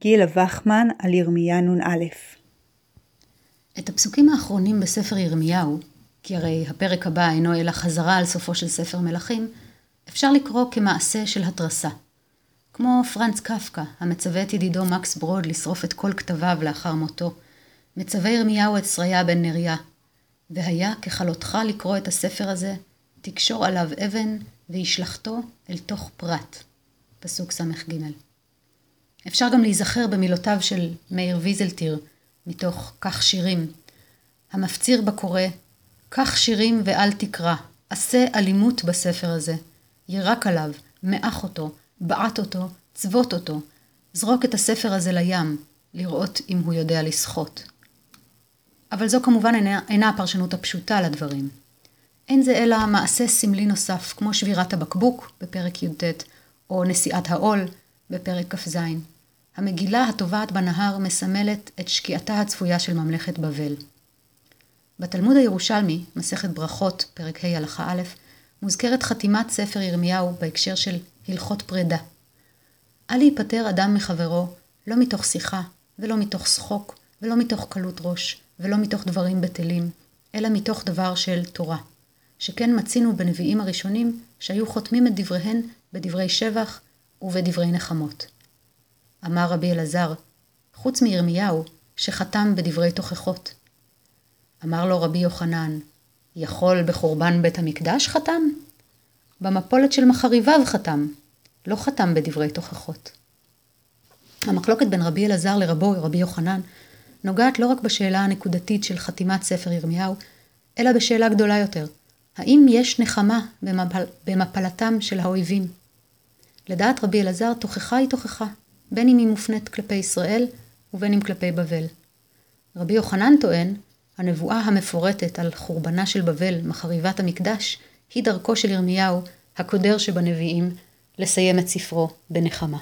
גילה וחמן על ירמיה נ"א את הפסוקים האחרונים בספר ירמיהו, כי הרי הפרק הבא אינו אלא חזרה על סופו של ספר מלכים, אפשר לקרוא כמעשה של התרסה. כמו פרנץ קפקא, המצווה את ידידו מקס ברוד לשרוף את כל כתביו לאחר מותו, מצווה ירמיהו את שריה בן נריה, והיה ככלותך לקרוא את הספר הזה, תקשור עליו אבן וישלחתו אל תוך פרת. פסוק ס"ג. אפשר גם להיזכר במילותיו של מאיר ויזלטיר, מתוך כך שירים. המפציר בקורא, קח שירים ואל תקרא, עשה אלימות בספר הזה. ירק עליו, מאח אותו, בעט אותו, צבות אותו. זרוק את הספר הזה לים, לראות אם הוא יודע לשחות. אבל זו כמובן אינה, אינה הפרשנות הפשוטה לדברים. אין זה אלא מעשה סמלי נוסף, כמו שבירת הבקבוק בפרק י"ט, או נשיאת העול בפרק כ"ז. המגילה הטובעת בנהר מסמלת את שקיעתה הצפויה של ממלכת בבל. בתלמוד הירושלמי, מסכת ברכות, פרק ה' הלכה א', מוזכרת חתימת ספר ירמיהו בהקשר של הלכות פרידה. אל ייפטר אדם מחברו, לא מתוך שיחה, ולא מתוך שחוק, ולא מתוך קלות ראש, ולא מתוך דברים בטלים, אלא מתוך דבר של תורה. שכן מצינו בנביאים הראשונים שהיו חותמים את דבריהן בדברי שבח ובדברי נחמות. אמר רבי אלעזר, חוץ מירמיהו, שחתם בדברי תוכחות. אמר לו רבי יוחנן, יכול בחורבן בית המקדש חתם? במפולת של מחריביו חתם, לא חתם בדברי תוכחות. המחלוקת בין רבי אלעזר לרבו, רבי יוחנן, נוגעת לא רק בשאלה הנקודתית של חתימת ספר ירמיהו, אלא בשאלה גדולה יותר, האם יש נחמה במפל... במפלתם של האויבים? לדעת רבי אלעזר, תוכחה היא תוכחה, בין אם היא מופנית כלפי ישראל ובין אם כלפי בבל. רבי יוחנן טוען, הנבואה המפורטת על חורבנה של בבל, מחריבת המקדש, היא דרכו של ירמיהו, הקודר שבנביאים, לסיים את ספרו בנחמה.